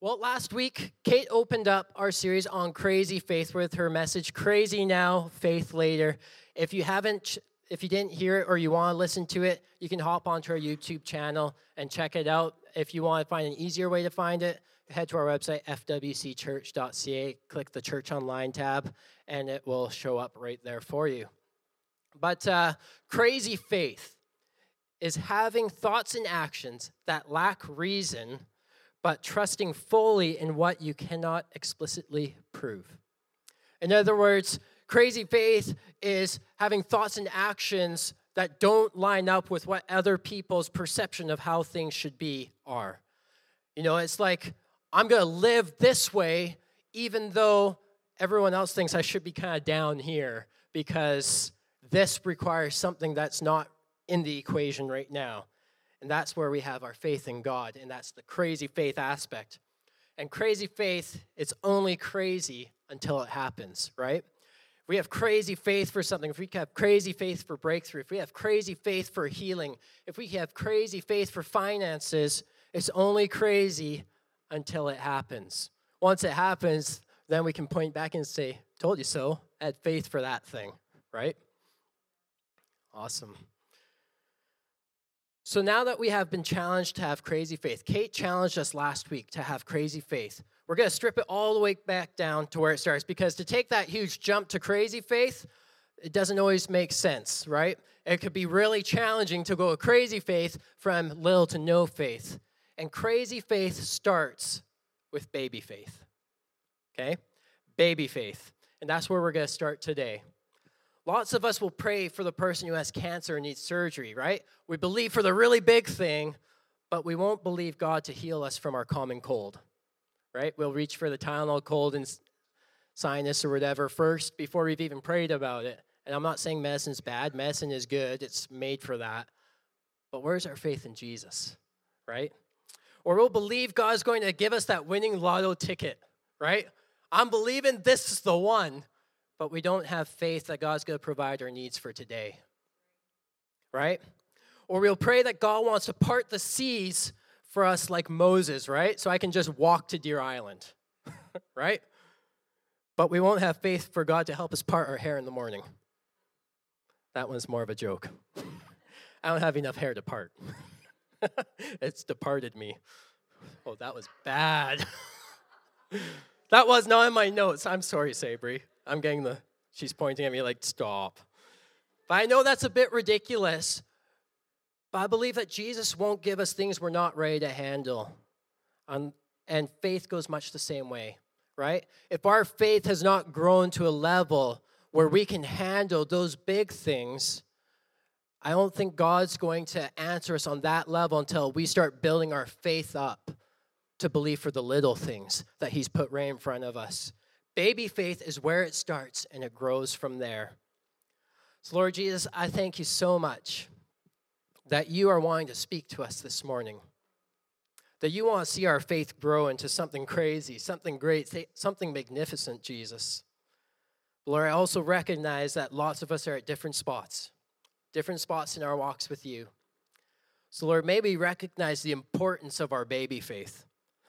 Well, last week, Kate opened up our series on crazy faith with her message, Crazy Now, Faith Later. If you haven't, if you didn't hear it or you want to listen to it, you can hop onto our YouTube channel and check it out. If you want to find an easier way to find it, head to our website, fwcchurch.ca, click the Church Online tab, and it will show up right there for you. But uh, crazy faith is having thoughts and actions that lack reason but trusting fully in what you cannot explicitly prove. In other words, crazy faith is having thoughts and actions that don't line up with what other people's perception of how things should be are. You know, it's like, I'm to live this way, even though everyone else thinks I should be kind of down here because this requires something that's not in the equation right now. And that's where we have our faith in God, and that's the crazy faith aspect. And crazy faith, it's only crazy until it happens, right? we have crazy faith for something, if we have crazy faith for breakthrough, if we have crazy faith for healing, if we have crazy faith for finances, it's only crazy until it happens. Once it happens, then we can point back and say, Told you so. I had faith for that thing, right? Awesome. So now that we have been challenged to have crazy faith, Kate challenged us last week to have crazy faith. We're going to strip it all the way back down to where it starts because to take that huge jump to crazy faith, it doesn't always make sense, right? It could be really challenging to go a crazy faith from little to no faith. And crazy faith starts with baby faith. Okay? Baby faith. And that's where we're going to start today. Lots of us will pray for the person who has cancer and needs surgery, right? We believe for the really big thing, but we won't believe God to heal us from our common cold, right? We'll reach for the Tylenol cold and sinus or whatever first before we've even prayed about it. And I'm not saying medicine's bad, medicine is good, it's made for that. But where's our faith in Jesus, right? Or we'll believe God's going to give us that winning lotto ticket, right? I'm believing this is the one but we don't have faith that God's going to provide our needs for today. Right? Or we'll pray that God wants to part the seas for us like Moses, right? So I can just walk to Deer Island, right? But we won't have faith for God to help us part our hair in the morning. That one's more of a joke. I don't have enough hair to part. it's departed me. Oh, that was bad. that was not in my notes. I'm sorry, Sabri. I'm getting the, she's pointing at me like, stop. But I know that's a bit ridiculous. But I believe that Jesus won't give us things we're not ready to handle. And, and faith goes much the same way, right? If our faith has not grown to a level where we can handle those big things, I don't think God's going to answer us on that level until we start building our faith up to believe for the little things that He's put right in front of us. Baby faith is where it starts and it grows from there. So, Lord Jesus, I thank you so much that you are wanting to speak to us this morning. That you want to see our faith grow into something crazy, something great, something magnificent, Jesus. Lord, I also recognize that lots of us are at different spots, different spots in our walks with you. So, Lord, may we recognize the importance of our baby faith,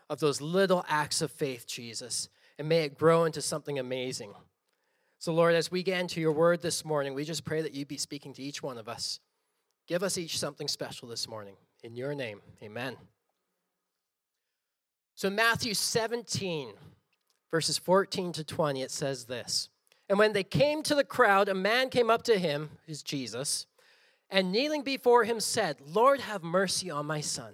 of those little acts of faith, Jesus, and may it grow into something amazing. So, Lord, as we get into your word this morning, we just pray that you be speaking to each one of us. Give us each something special this morning. In your name, amen. So, Matthew 17, verses 14 to 20, it says this And when they came to the crowd, a man came up to him, who's Jesus, and kneeling before him said, Lord, have mercy on my son,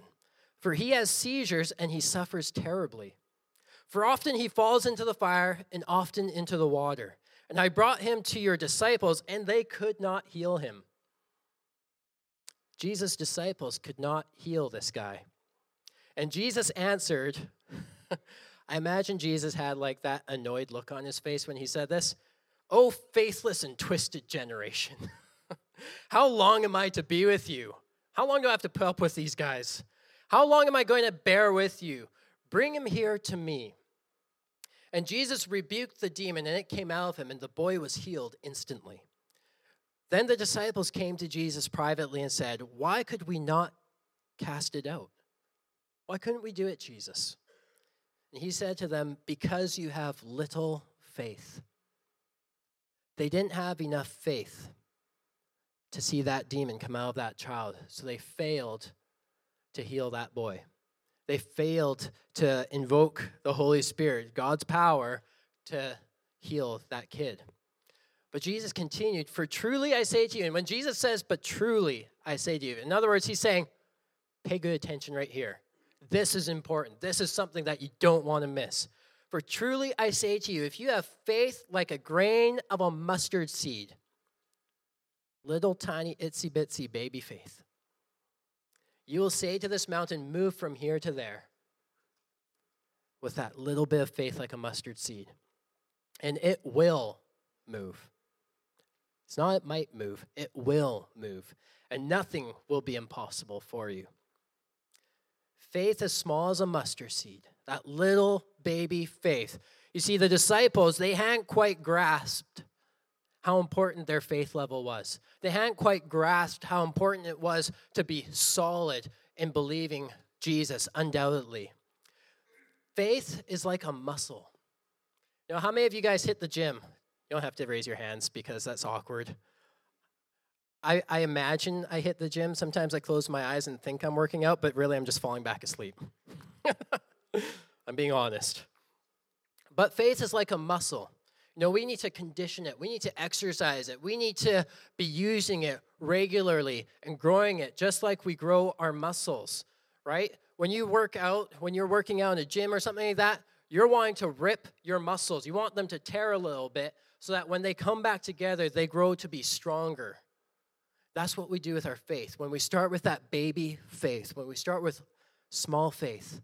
for he has seizures and he suffers terribly. For often he falls into the fire and often into the water. And I brought him to your disciples, and they could not heal him. Jesus' disciples could not heal this guy. And Jesus answered, I imagine Jesus had like that annoyed look on his face when he said this. Oh, faithless and twisted generation. How long am I to be with you? How long do I have to put up with these guys? How long am I going to bear with you? Bring him here to me. And Jesus rebuked the demon, and it came out of him, and the boy was healed instantly. Then the disciples came to Jesus privately and said, Why could we not cast it out? Why couldn't we do it, Jesus? And he said to them, Because you have little faith. They didn't have enough faith to see that demon come out of that child, so they failed to heal that boy. They failed to invoke the Holy Spirit, God's power, to heal that kid. But Jesus continued, For truly I say to you, and when Jesus says, But truly I say to you, in other words, he's saying, Pay good attention right here. This is important. This is something that you don't want to miss. For truly I say to you, if you have faith like a grain of a mustard seed, little tiny itsy bitsy baby faith, you will say to this mountain, Move from here to there, with that little bit of faith like a mustard seed, and it will move. It's not it might move, it will move, and nothing will be impossible for you. Faith as small as a mustard seed, that little baby faith. You see, the disciples, they hadn't quite grasped how important their faith level was. They hadn't quite grasped how important it was to be solid in believing Jesus, undoubtedly. Faith is like a muscle. Now, how many of you guys hit the gym? You don't have to raise your hands because that's awkward. I, I imagine I hit the gym. Sometimes I close my eyes and think I'm working out, but really I'm just falling back asleep. I'm being honest. But faith is like a muscle. Know, we need to condition it. We need to exercise it. We need to be using it regularly and growing it, just like we grow our muscles, right? When you work out, when you're working out in a gym or something like that, you're wanting to rip your muscles. You want them to tear a little bit so that when they come back together, they grow to be stronger. That's what we do with our faith. When we start with that baby faith, when we start with small faith,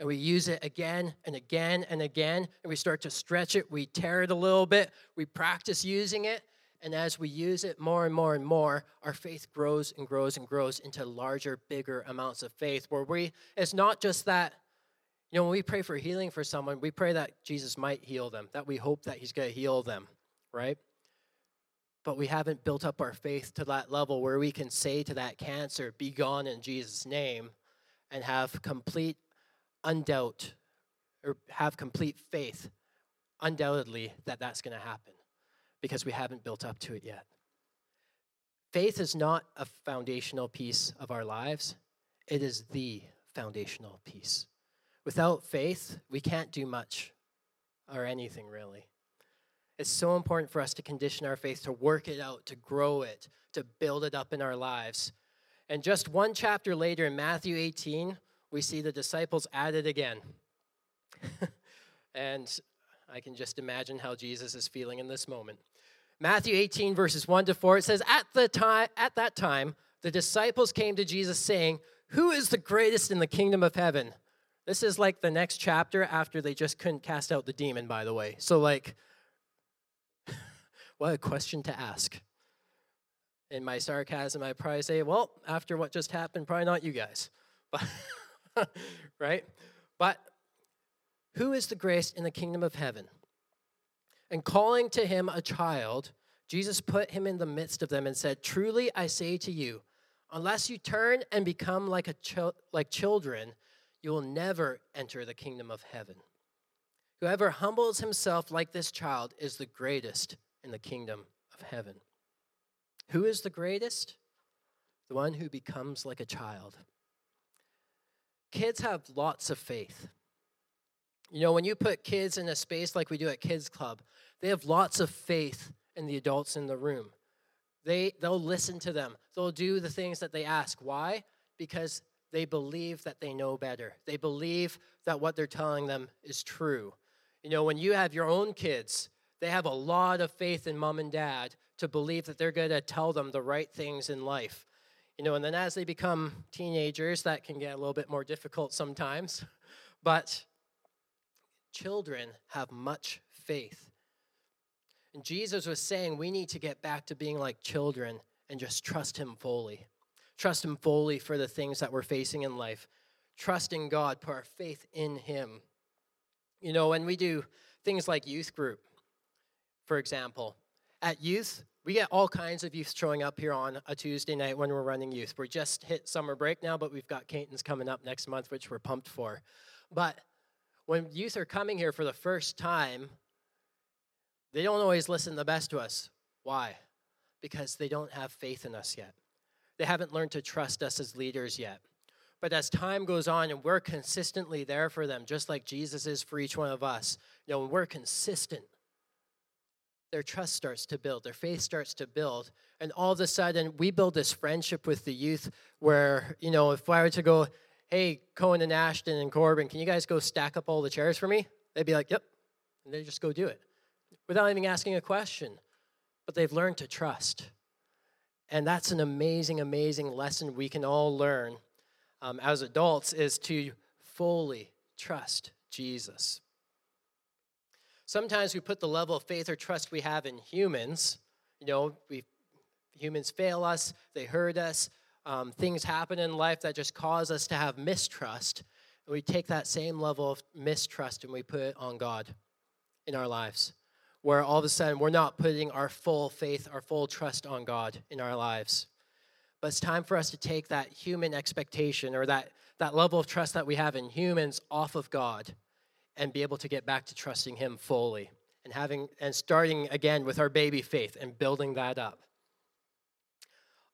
and we use it again and again and again, and we start to stretch it, we tear it a little bit, we practice using it, and as we use it more and more and more, our faith grows and grows and grows into larger, bigger amounts of faith where we, it's not just that, you know, when we pray for healing for someone, we pray that Jesus might heal them, that we hope that he's going to heal them, right? but we haven't built up our faith to that level where we can say to that cancer, Be gone in Jesus' name, and have complete undoubt or have complete faith, undoubtedly, that that's going to happen because we haven't built up to it yet. Faith is not a foundational piece of our lives, it is the foundational piece. Without faith, we can't do much or anything really. It's so important for us to condition our faith, to work it out, to grow it, to build it up in our lives. And just one chapter later in Matthew 18, we see the disciples at it again. and I can just imagine how Jesus is feeling in this moment. Matthew 18, verses 1 to 4, it says, At, the time, at that time, the disciples came to Jesus saying, Who is the greatest in the kingdom of heaven? This is like the next chapter after they just couldn't cast out the demon, by the way. So, like, what a question to ask. In my sarcasm, I probably say, well, after what just happened, probably not you guys. But, right? But who is the greatest in the kingdom of heaven? And calling to him a child, Jesus put him in the midst of them and said, Truly I say to you, unless you turn and become like, a ch- like children, you will never enter the kingdom of heaven. Whoever humbles himself like this child is the greatest in the kingdom of heaven. Who is the greatest? The one who becomes like a child. Kids have lots of faith. You know, when you put kids in a space like we do at Kids Club, they have lots of faith in the adults in the room. They, they'll listen to them, they'll do the things that they ask. Why? Because they believe that they know better. They believe that what they're telling them is true. You know, when you have your own kids, they have a lot of faith in mom and dad to believe that they're going to tell them the right things in life. You know, and then as they become teenagers, that can get a little bit more difficult sometimes. But children have much faith. And Jesus was saying we need to get back to being like children and just trust Him fully. Trust Him fully for the things that we're facing in life. Trust in God, put our faith in Him. You know, when we do things like youth group, for example. At youth, we get all kinds of youth showing up here on a Tuesday night when we're running youth. We're just hit summer break now, but we've got Caton's coming up next month, which we're pumped for. But When youth are coming here for the first time, they don't always listen the best to us. Why? Because they don't have faith in us yet. They haven't learned to trust us as leaders yet. But as time goes on and we're consistently there for them, just like Jesus is for each one of us, you know, when we're consistent, their trust starts to build, their faith starts to build. And all of a sudden, we build this friendship with the youth where, you know, if I were to go, hey, Cohen and Ashton and Corbin, can you guys go stack up all the chairs for me? They'd be like, yep. And they just go do it without even asking a question. But they've learned to trust. And that's an amazing, amazing lesson we can all learn um, as adults is to fully trust Jesus. Sometimes we put the level of faith or trust we have in humans. You know, we humans fail us, they hurt us, um, things happen in life that just cause us to have mistrust. And we take that same level of mistrust and we put it on God in our lives, where all of a sudden we're not putting our full faith, our full trust on God in our lives. But it's time for us to take that human expectation or that, that level of trust that we have in humans off of God and be able to get back to trusting Him fully and having and starting again with our baby faith and building that up.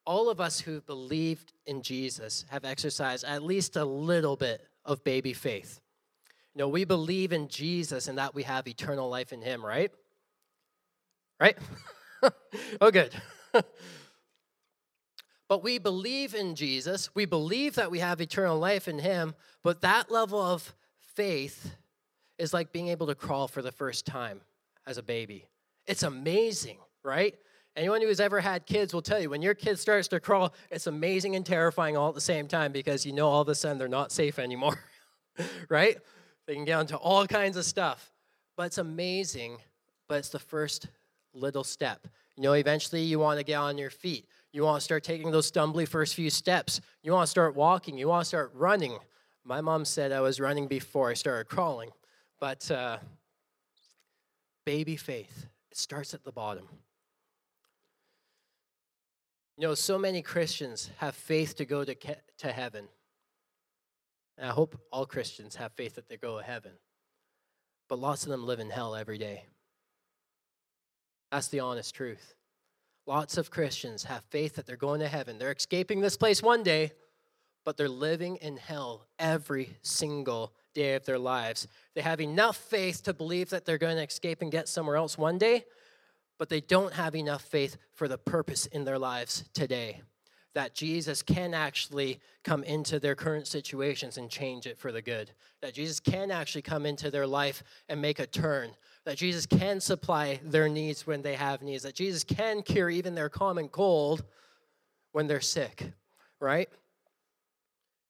All of us who believed in Jesus have exercised at least a little bit of baby faith. You know, we believe in Jesus and that we have eternal life in Him, right? Right? oh, good. But we believe in Jesus. We believe that we have eternal life in Him. But that level of faith is like being able to crawl for the first time as a baby. It's amazing, right? Anyone who has ever had kids will tell you when your kid starts to crawl, it's amazing and terrifying all at the same time because you know all of a sudden they're not safe anymore, right? They can get into all kinds of stuff. But it's amazing, but it's the first little step. You know, eventually you want to get on your feet. You want to start taking those stumbly first few steps. You want to start walking. You want to start running. My mom said I was running before I started crawling. But uh, baby faith, it starts at the bottom. You know, so many Christians have faith to go to, to heaven. And I hope all Christians have faith that they go to heaven. But lots of them live in hell every day. That's the honest truth. Lots of Christians have faith that they're going to heaven. They're escaping this place one day, but they're living in hell every single day of their lives. They have enough faith to believe that they're going to escape and get somewhere else one day, but they don't have enough faith for the purpose in their lives today. That Jesus can actually come into their current situations and change it for the good. That Jesus can actually come into their life and make a turn that Jesus can supply their needs when they have needs, that Jesus can cure even their common cold when they're sick, right?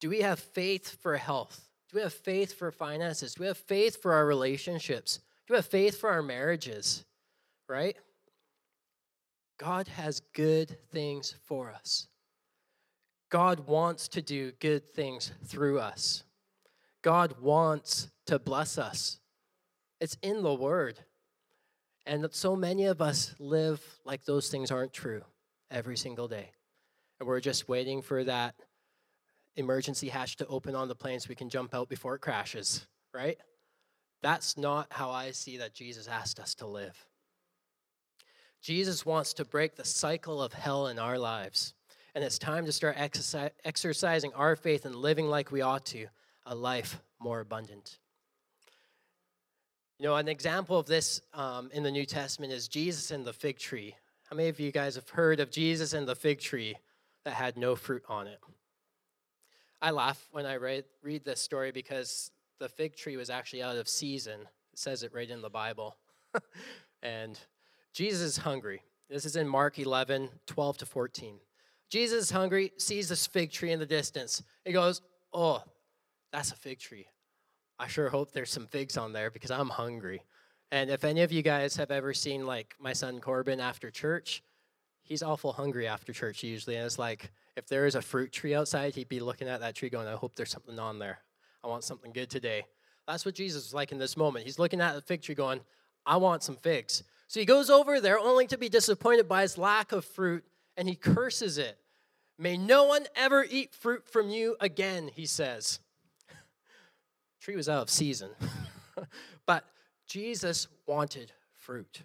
Do we have faith for health? Do we have faith for finances? Do we have faith for our relationships? Do we have faith for our marriages, right? God has good things for us. God wants to do good things through us. God wants to bless us. It's in the Word. And so many of us live like those things aren't true every single day. And we're just waiting for that emergency hatch to open on the plane so we can jump out before it crashes, right? That's not how I see that Jesus asked us to live. Jesus wants to break the cycle of hell in our lives. And it's time to start exercising our faith and living like we ought to, a life more abundant. You know, an example of this um, in the New Testament is Jesus and the fig tree. How many of you guys have heard of Jesus and the fig tree that had no fruit on it? I laugh when I read, read this story because the fig tree was actually out of season. It says it right in the Bible. and Jesus is hungry. This is in Mark 11, 12 to 14. Jesus is hungry, sees this fig tree in the distance. He goes, Oh, that's a fig tree. I sure hope there's some figs on there because I'm hungry. And if any of you guys have ever seen like my son Corbin after church, he's awful hungry after church usually. And it's like if there is a fruit tree outside, he'd be looking at that tree going, I hope there's something on there. I want something good today. That's what Jesus is like in this moment. He's looking at the fig tree going, I want some figs. So he goes over there only to be disappointed by his lack of fruit and he curses it. May no one ever eat fruit from you again, he says. tree was out of season. but Jesus wanted fruit.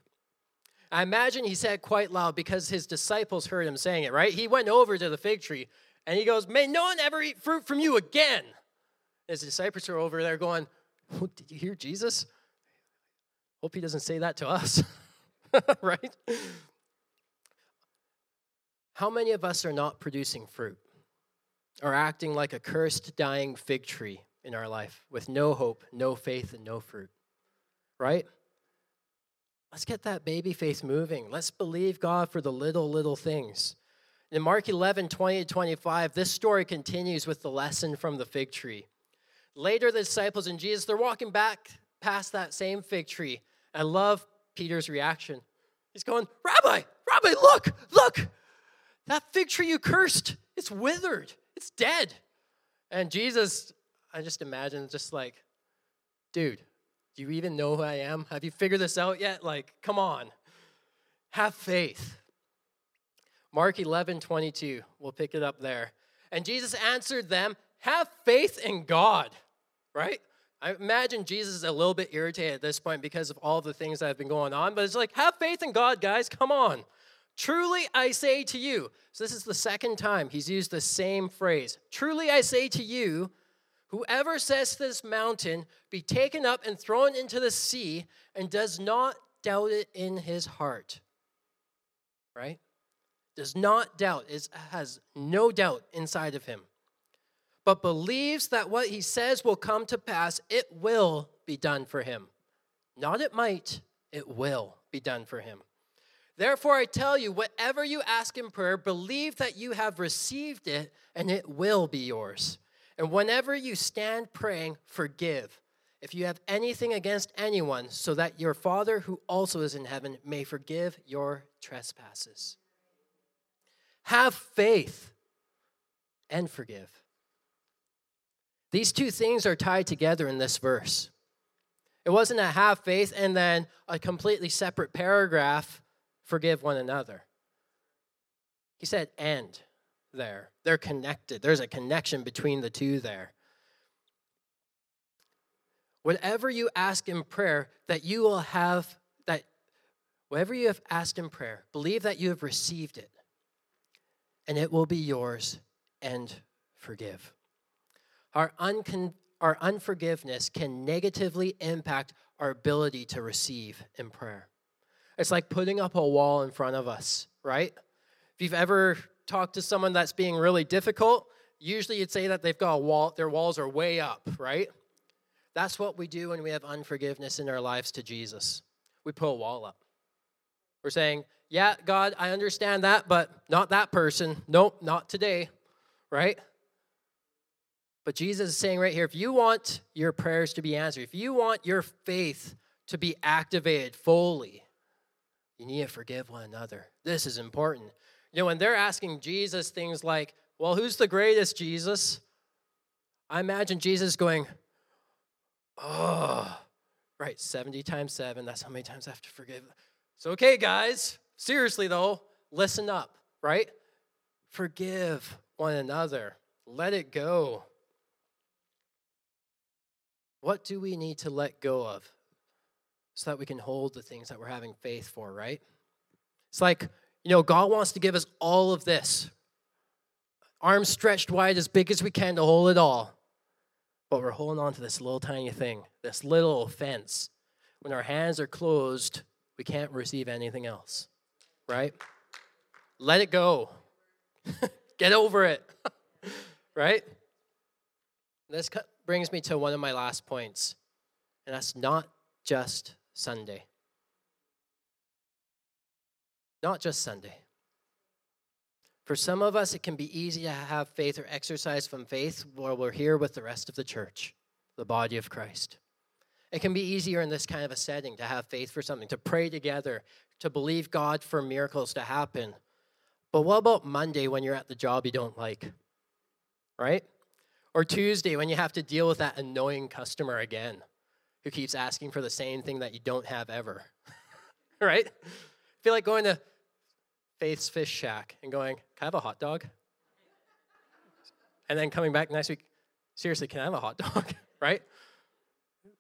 I imagine he said quite loud because his disciples heard him saying it, right? He went over to the fig tree and he goes, May no one ever eat fruit from you again. His disciples are over there going, oh, Did you hear Jesus? Hope he doesn't say that to us, right? How many of us are not producing fruit or acting like a cursed, dying fig tree in our life with no hope, no faith, and no fruit? Right? Let's get that baby faith moving. Let's believe God for the little, little things. In Mark 11, 20 to 25, this story continues with the lesson from the fig tree. Later, the disciples and Jesus, they're walking back past that same fig tree. I love Peter's reaction. He's going, Rabbi, Rabbi, look, look, that fig tree you cursed, it's withered, it's dead. And Jesus, I just imagine, just like, dude, do you even know who I am? Have you figured this out yet? Like, come on, have faith. Mark 11, 22. We'll pick it up there. And Jesus answered them, Have faith in God, right? I imagine Jesus is a little bit irritated at this point because of all the things that have been going on, but it's like, Have faith in God, guys, come on. Truly I say to you, so this is the second time he's used the same phrase. Truly I say to you, whoever says to this mountain, be taken up and thrown into the sea, and does not doubt it in his heart, right? does not doubt, is, has no doubt inside of him, but believes that what he says will come to pass, it will be done for him. Not it might, it will be done for him. Therefore, I tell you, whatever you ask in prayer, believe that you have received it, and it will be yours. And whenever you stand praying, forgive if you have anything against anyone, so that your Father who also is in heaven may forgive your trespasses. Have faith and forgive. These two things are tied together in this verse. It wasn't a have faith and then a completely separate paragraph, forgive one another. He said, and there. They're connected. There's a connection between the two there. Whatever you ask in prayer, that you will have, that whatever you have asked in prayer, believe that you have received it and it will be yours, and forgive. Our, uncon- our unforgiveness can negatively impact our ability to receive in prayer. It's like putting up a wall in front of us, right? If you've ever talked to someone that's being really difficult, usually you'd say that they've got a wall, their walls are way up, right? That's what we do when we have unforgiveness in our lives to Jesus. We put a wall up. We're saying, yeah, God, I understand that, but not that person. Nope, not today, right? But Jesus is saying right here if you want your prayers to be answered, if you want your faith to be activated fully, you need to forgive one another. This is important. You know, when they're asking Jesus things like, well, who's the greatest, Jesus? I imagine Jesus going, oh, right, 70 times seven. That's how many times I have to forgive. It's okay, guys. Seriously, though, listen up, right? Forgive one another. Let it go. What do we need to let go of so that we can hold the things that we're having faith for, right? It's like, you know, God wants to give us all of this. Arms stretched wide as big as we can to hold it all. But we're holding on to this little tiny thing, this little offense. When our hands are closed, we can't receive anything else, right? Let it go. Get over it, right? This brings me to one of my last points, and that's not just Sunday. Not just Sunday. For some of us, it can be easy to have faith or exercise from faith while we're here with the rest of the church, the body of Christ. It can be easier in this kind of a setting to have faith for something, to pray together, to believe God for miracles to happen. But what about Monday when you're at the job you don't like? Right? Or Tuesday when you have to deal with that annoying customer again who keeps asking for the same thing that you don't have ever. right? I feel like going to Faith's Fish Shack and going, Can I have a hot dog? And then coming back next week, seriously, can I have a hot dog? right?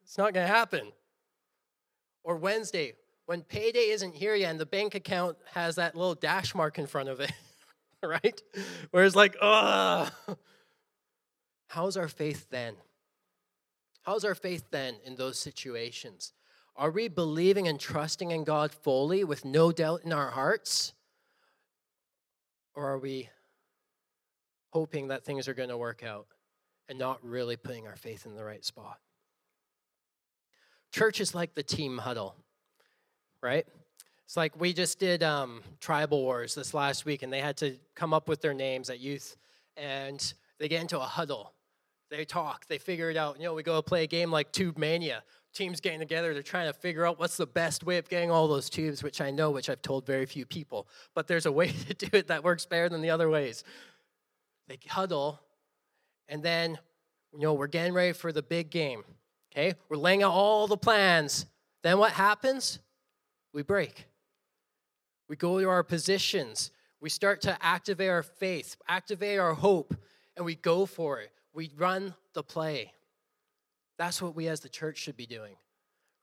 It's not going to happen. Or Wednesday, when payday isn't here yet and the bank account has that little dash mark in front of it, right? Where it's like, ugh. How's our faith then? How's our faith then in those situations? Are we believing and trusting in God fully with no doubt in our hearts? Or are we hoping that things are going to work out and not really putting our faith in the right spot? Church is like the team huddle, right? It's like we just did um, tribal wars this last week, and they had to come up with their names at youth, and they get into a huddle. They talk, they figure it out. You know, we go play a game like Tube Mania. Teams getting together, they're trying to figure out what's the best way of getting all those tubes, which I know, which I've told very few people. But there's a way to do it that works better than the other ways. They huddle, and then, you know, we're getting ready for the big game. Okay? We're laying out all the plans. Then what happens? We break. We go to our positions. We start to activate our faith, activate our hope, and we go for it. We run the play. That's what we as the church should be doing,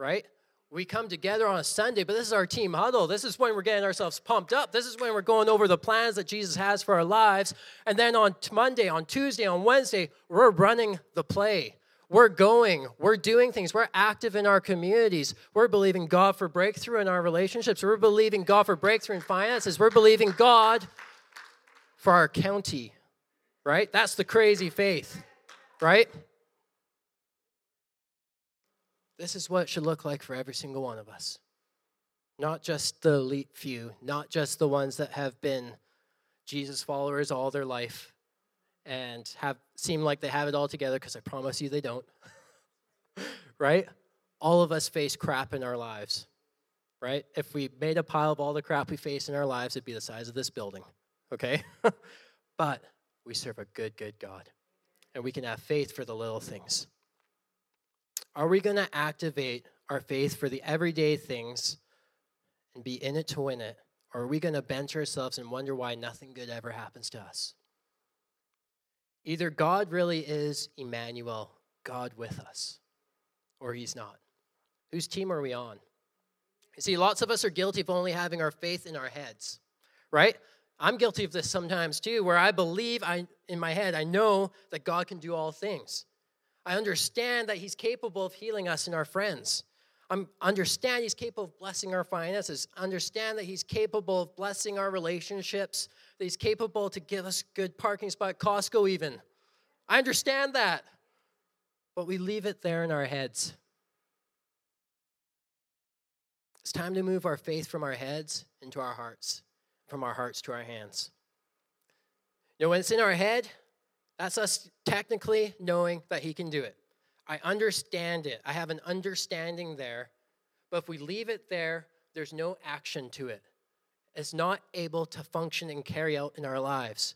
right? We come together on a Sunday, but this is our team huddle. This is when we're getting ourselves pumped up. This is when we're going over the plans that Jesus has for our lives. And then on Monday, on Tuesday, on Wednesday, we're running the play. We're going, we're doing things, we're active in our communities. We're believing God for breakthrough in our relationships. We're believing God for breakthrough in finances. We're believing God for our county, right? That's the crazy faith, right? This is what it should look like for every single one of us. Not just the elite few, not just the ones that have been Jesus followers all their life, and have seem like they have it all together because I promise you they don't. right? All of us face crap in our lives. Right? If we made a pile of all the crap we face in our lives, it'd be the size of this building. Okay? but we serve a good, good God. And we can have faith for the little things. Are we going to activate our faith for the everyday things and be in it to win it? Or are we going to bench ourselves and wonder why nothing good ever happens to us? Either God really is Emmanuel, God with us, or he's not. Whose team are we on? You see, lots of us are guilty of only having our faith in our heads, right? I'm guilty of this sometimes too, where I believe I in my head, I know that God can do all things. I understand that He's capable of healing us and our friends. I understand He's capable of blessing our finances. Understand that He's capable of blessing our relationships that He's capable to give us good parking spot, at Costco even. I understand that. But we leave it there in our heads. It's time to move our faith from our heads into our hearts, from our hearts to our hands. You know, when it's in our head, that's us technically knowing that He can do it. I understand it. I have an understanding there. But if we leave it there, there's no action to it. it is not able to function and carry out in our lives.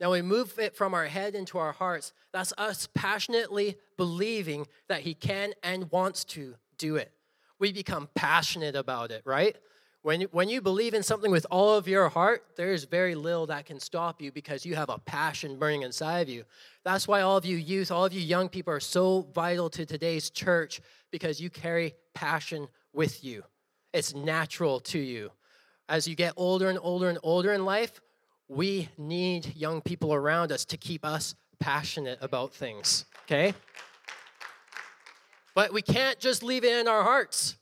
Now we move it from our head into our hearts. That's us passionately believing that He can and wants to do it. We become passionate about it, right? When, when you believe in something with all of your heart, there's very little that can stop you because you have a passion burning inside of you. That's why all of you youth, all of you young people are so vital to today's church because you carry passion with you. It's natural to you as you get older and older and older in life, we need young people around us to keep us passionate about things, okay? But we can't just leave it in our hearts,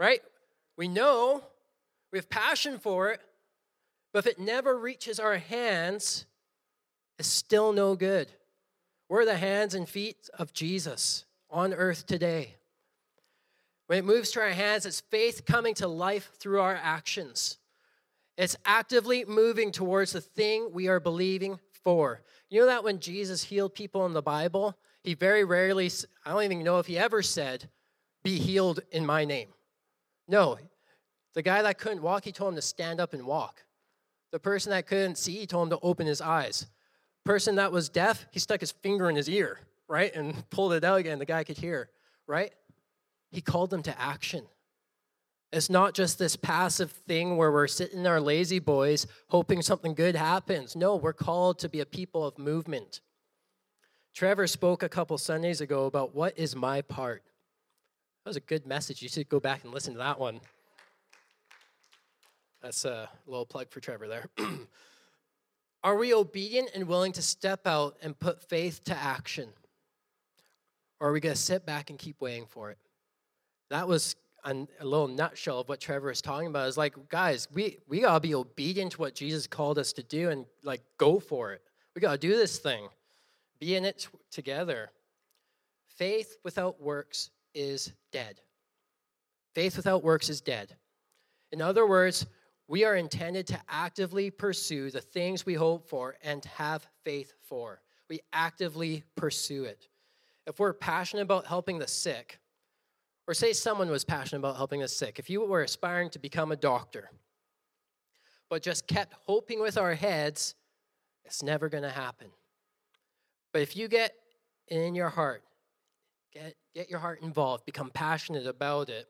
right? We know we have passion for it, but if it never reaches our hands, it's still no good. We're the hands and feet of Jesus on earth today. When it moves to our hands, it's faith coming to life through our actions. It's actively moving towards the thing we are believing for. You know that when Jesus healed people in the Bible, he very rarely, I don't even know if he ever said, be healed in my name. No, the guy that couldn't walk, he told him to stand up and walk. The person that couldn't see, he told him to open his eyes. Person that was deaf, he stuck his finger in his ear, right? And pulled it out again. The guy could hear, right? He called them to action. It's not just this passive thing where we're sitting our lazy boys hoping something good happens. No, we're called to be a people of movement. Trevor spoke a couple Sundays ago about what is my part. That was a good message. You should go back and listen to that one. That's a little plug for Trevor there. Are we obedient and willing to step out and put faith to action? Or are we going to sit back and keep waiting for it? That was a, little nutshell of what Trevor is talking about. Is like, guys, we, we got to be obedient to what Jesus called us to do and like go for it. We got to do this thing, be in it together. Faith without works is dead. Faith without works is dead. In other words, we are intended to actively pursue the things we hope for and have faith for. We actively pursue it. If we're passionate about helping the sick, or say someone was passionate about helping the sick, if you were aspiring to become a doctor, but just kept hoping with our heads, it's never going to happen. But if you get in your heart, get, get your heart involved, become passionate about it,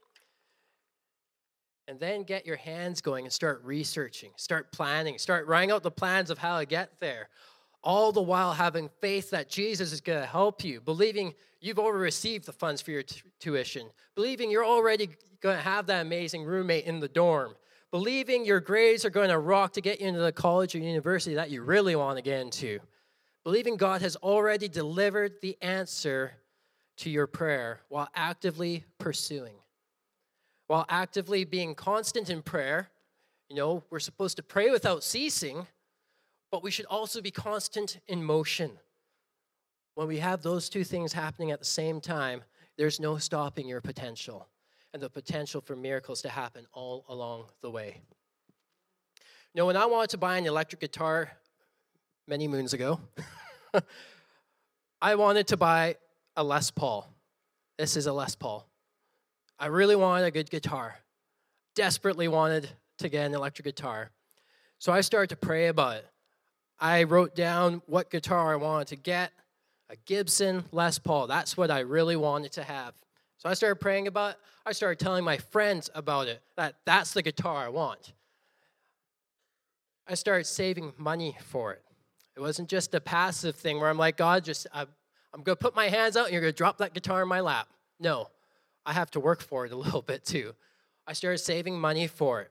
and then get your hands going and start researching, start planning, start writing out the plans of how to get there. All the while having faith that Jesus is going to help you, believing you've already received the funds for your t- tuition, believing you're already going to have that amazing roommate in the dorm, believing your grades are going to rock to get you into the college or university that you really want to get into, believing God has already delivered the answer to your prayer while actively pursuing while actively being constant in prayer. You know, we're supposed to pray without ceasing, but we should also be constant in motion. When we have those two things happening at the same time, there's no stopping your potential and the potential for miracles to happen all along the way. You know, when I wanted to buy an electric guitar many moons ago, I wanted to buy a Les Paul. This is a Les Paul. I really wanted a good guitar, desperately wanted to get an electric guitar. So I started to pray about it. I wrote down what guitar I wanted to get a Gibson Les Paul. That's what I really wanted to have. So I started praying about it. I started telling my friends about it that that's the guitar I want. I started saving money for it. It wasn't just a passive thing where I'm like, God, just I, I'm going to put my hands out and you're going to drop that guitar in my lap. No, I have to work for it a little bit too. I started saving money for it.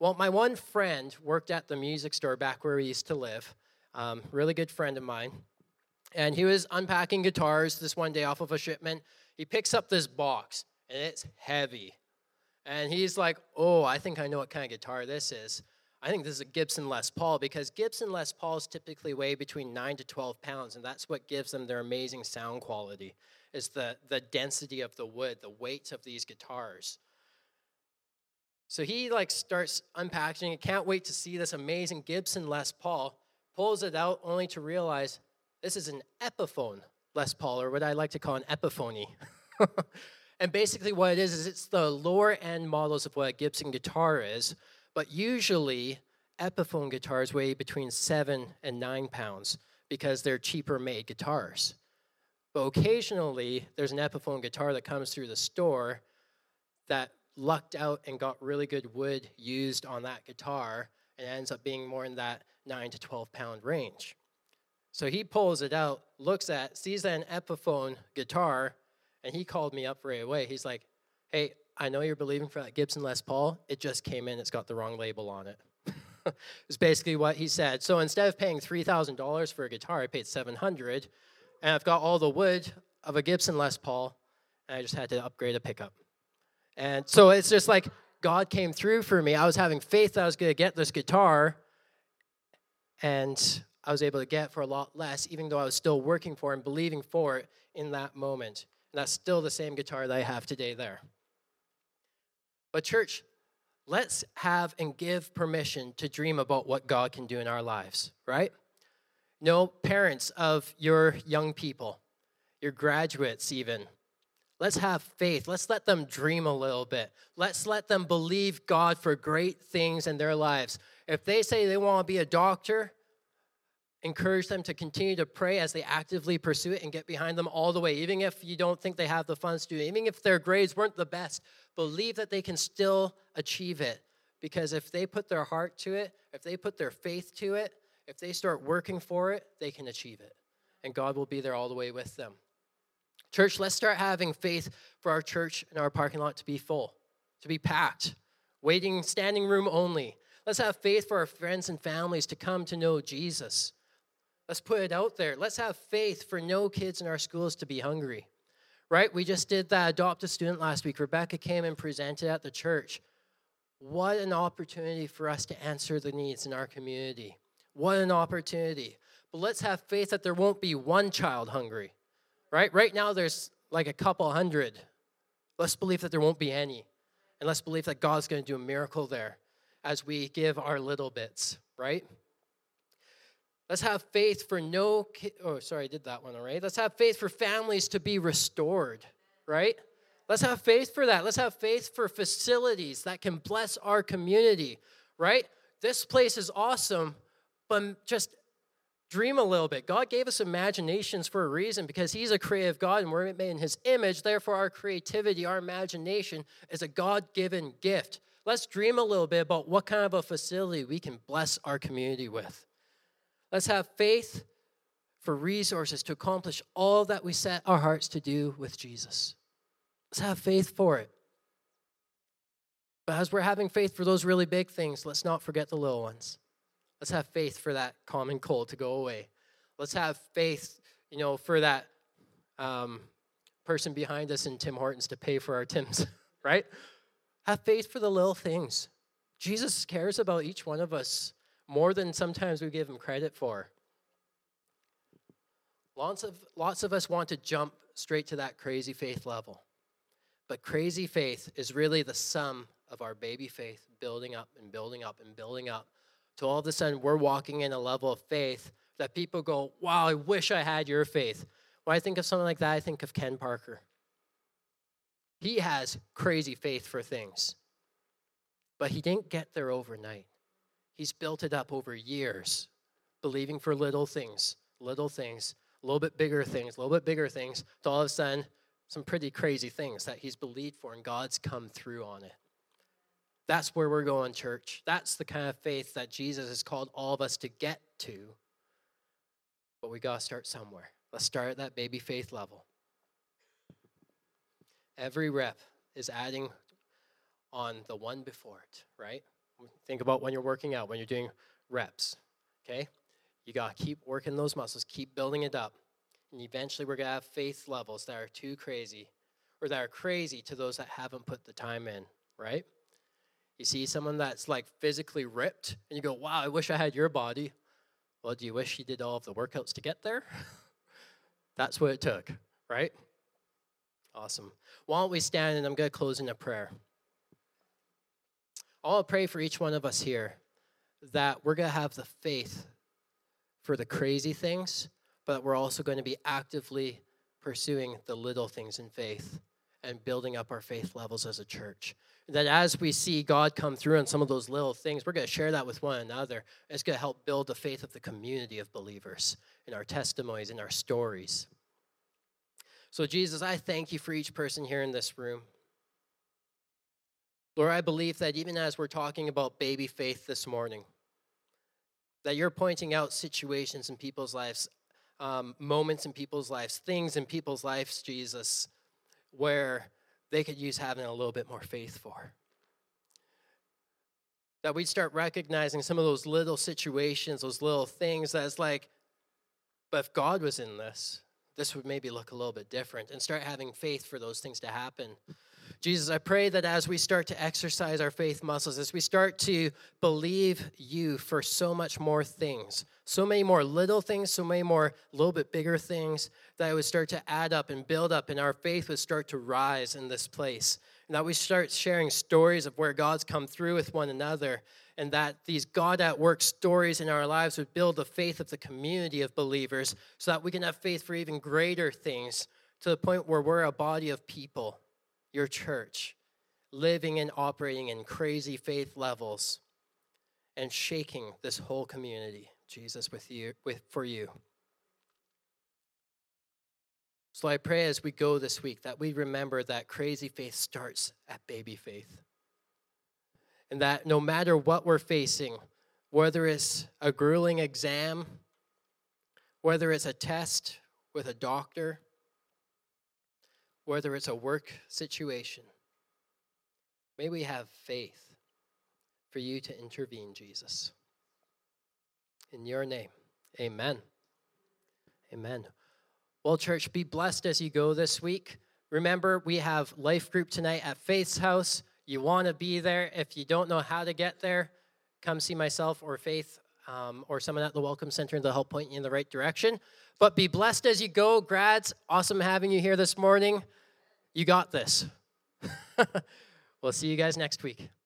Well, my one friend worked at the music store back where we used to live, um, really good friend of mine. And he was unpacking guitars this one day off of a shipment. He picks up this box, and it's heavy. And he's like, Oh, I think I know what kind of guitar this is. I think this is a Gibson Les Paul because Gibson Les Pauls typically weigh between 9 to 12 pounds, and that's what gives them their amazing sound quality is the, the density of the wood, the weight of these guitars. So he like starts unpacking it, can't wait to see this amazing Gibson Les Paul, pulls it out only to realize this is an Epiphone Les Paul, or what I like to call an Epiphony. and basically what it is is it's the lower end models of what a Gibson guitar is, but usually Epiphone guitars weigh between seven and nine pounds because they're cheaper made guitars. But occasionally, there's an Epiphone guitar that comes through the store that lucked out and got really good wood used on that guitar and ends up being more in that 9 to 12 pound range. So he pulls it out, looks at, sees an Epiphone guitar, and he called me up right away. He's like, Hey, I know you're believing for that Gibson Les Paul. It just came in, it's got the wrong label on it. It's basically what he said. So instead of paying $3,000 for a guitar, I paid 700 and I've got all the wood of a Gibson Les Paul, and I just had to upgrade a pickup. And so it's just like God came through for me. I was having faith that I was going to get this guitar, and I was able to get for a lot less, even though I was still working for and believing for it in that moment. And that's still the same guitar that I have today there. But, church, let's have and give permission to dream about what God can do in our lives, right? No, parents of your young people, your graduates, even. Let's have faith. Let's let them dream a little bit. Let's let them believe God for great things in their lives. If they say they want to be a doctor, encourage them to continue to pray as they actively pursue it and get behind them all the way, even if you don't think they have the funds to, even if their grades weren't the best. Believe that they can still achieve it. Because if they put their heart to it, if they put their faith to it, if they start working for it, they can achieve it. And God will be there all the way with them. Church, let's start having faith for our church and our parking lot to be full, to be packed, waiting, standing room only. Let's have faith for our friends and families to come to know Jesus. Let's put it out there. Let's have faith for no kids in our schools to be hungry. Right? We just did that adopt a student last week. Rebecca came and presented at the church. What an opportunity for us to answer the needs in our community. What an opportunity. But let's have faith that there won't be one child hungry. Right? Right now there's like a couple hundred. Let's believe that there won't be any. And let's believe that God's going to do a miracle there as we give our little bits, right? Let's have faith for no, ki- oh, sorry, I did that one, all right? Let's have faith for families to be restored, right? Let's have faith for that. Let's have faith for facilities that can bless our community, right? This place is awesome, but just dream a little bit. God gave us imaginations for a reason because He's a creative God and we're made in His image. Therefore, our creativity, our imagination is a God given gift. Let's dream a little bit about what kind of a facility we can bless our community with. Let's have faith for resources to accomplish all that we set our hearts to do with Jesus. Let's have faith for it. But as we're having faith for those really big things, let's not forget the little ones. Let's have faith for that common cold to go away. Let's have faith, you know, for that um, person behind us in Tim Hortons to pay for our Tims, right? Have faith for the little things. Jesus cares about each one of us more than sometimes we give him credit for. Lots of, lots of us want to jump straight to that crazy faith level. But crazy faith is really the sum of our baby faith building up and building up and building up. To all of a sudden, we're walking in a level of faith that people go, Wow, I wish I had your faith. When I think of something like that, I think of Ken Parker. He has crazy faith for things, but he didn't get there overnight. He's built it up over years, believing for little things, little things, a little bit bigger things, a little bit bigger things, to all of a sudden, some pretty crazy things that he's believed for, and God's come through on it. That's where we're going, church. That's the kind of faith that Jesus has called all of us to get to. But we got to start somewhere. Let's start at that baby faith level. Every rep is adding on the one before it, right? Think about when you're working out, when you're doing reps, okay? You got to keep working those muscles, keep building it up. And eventually we're going to have faith levels that are too crazy or that are crazy to those that haven't put the time in, right? You see someone that's like physically ripped and you go, wow, I wish I had your body. Well, do you wish you did all of the workouts to get there? that's what it took, right? Awesome. Why don't we stand and I'm going to close in a prayer. I'll pray for each one of us here that we're going to have the faith for the crazy things, but we're also going to be actively pursuing the little things in faith and building up our faith levels as a church. That as we see God come through on some of those little things, we're going to share that with one another. It's going to help build the faith of the community of believers in our testimonies, in our stories. So, Jesus, I thank you for each person here in this room. Lord, I believe that even as we're talking about baby faith this morning, that you're pointing out situations in people's lives, um, moments in people's lives, things in people's lives, Jesus, where they could use having a little bit more faith for. That we'd start recognizing some of those little situations, those little things that's like, but if God was in this, this would maybe look a little bit different, and start having faith for those things to happen. Jesus, I pray that as we start to exercise our faith muscles, as we start to believe you for so much more things, so many more little things, so many more little bit bigger things, that it would start to add up and build up, and our faith would start to rise in this place. And that we start sharing stories of where God's come through with one another, and that these God at work stories in our lives would build the faith of the community of believers so that we can have faith for even greater things to the point where we're a body of people your church, living and operating in crazy faith levels and shaking this whole community, Jesus, with you, with, for you. So I pray as we go this week that we remember that crazy faith starts at baby faith. And that no matter what we're facing, whether it's a grueling exam, whether it's a test with a doctor, whether it's a work situation. May we have faith for you to intervene, Jesus. In your name, amen. Amen. Well, church, be blessed as you go this week. Remember, we have life group tonight at Faith's house. You want to be there. If you don't know how to get there, come see myself or Faith um, or someone at the Welcome Center to help point you in the right direction. But be blessed as you go, grads. Awesome having you here this morning. You got this. we'll see you guys next week.